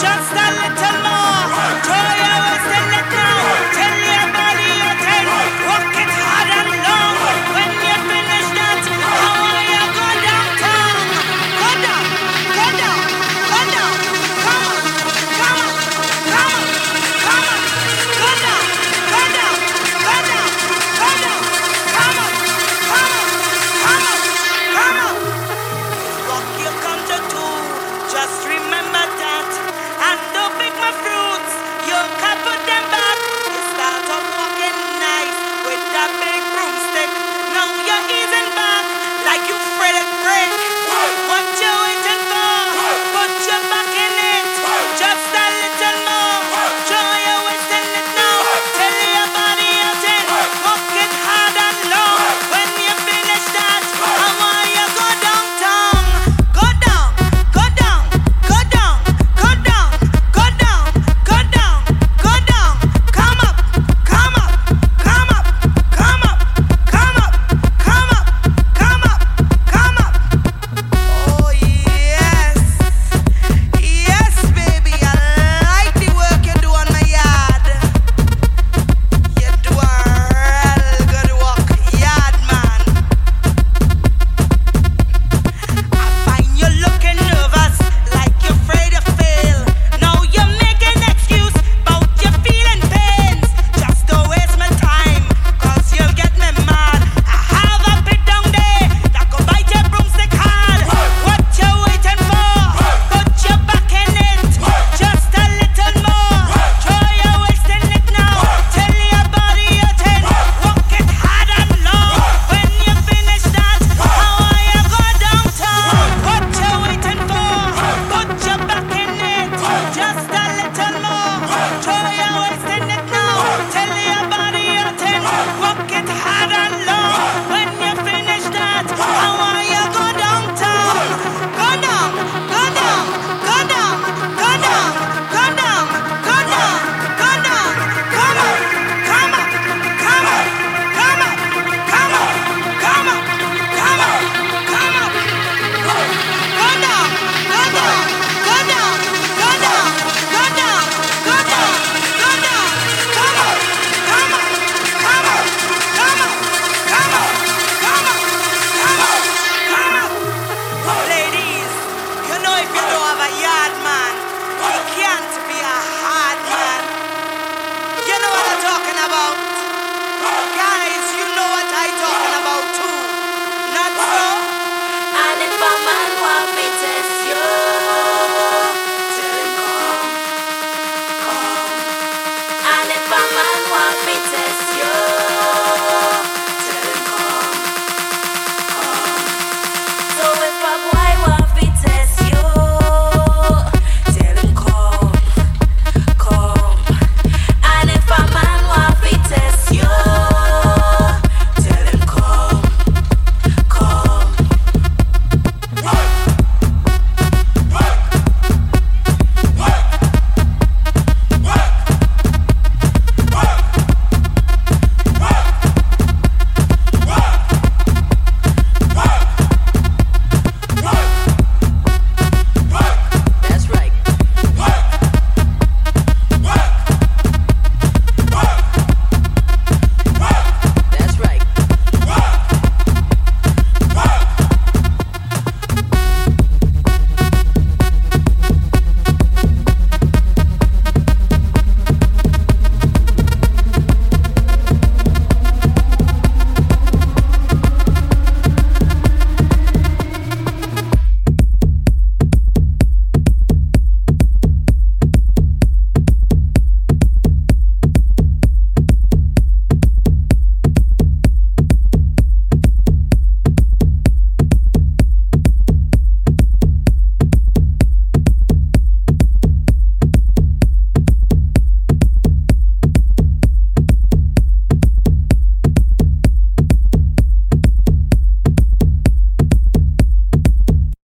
just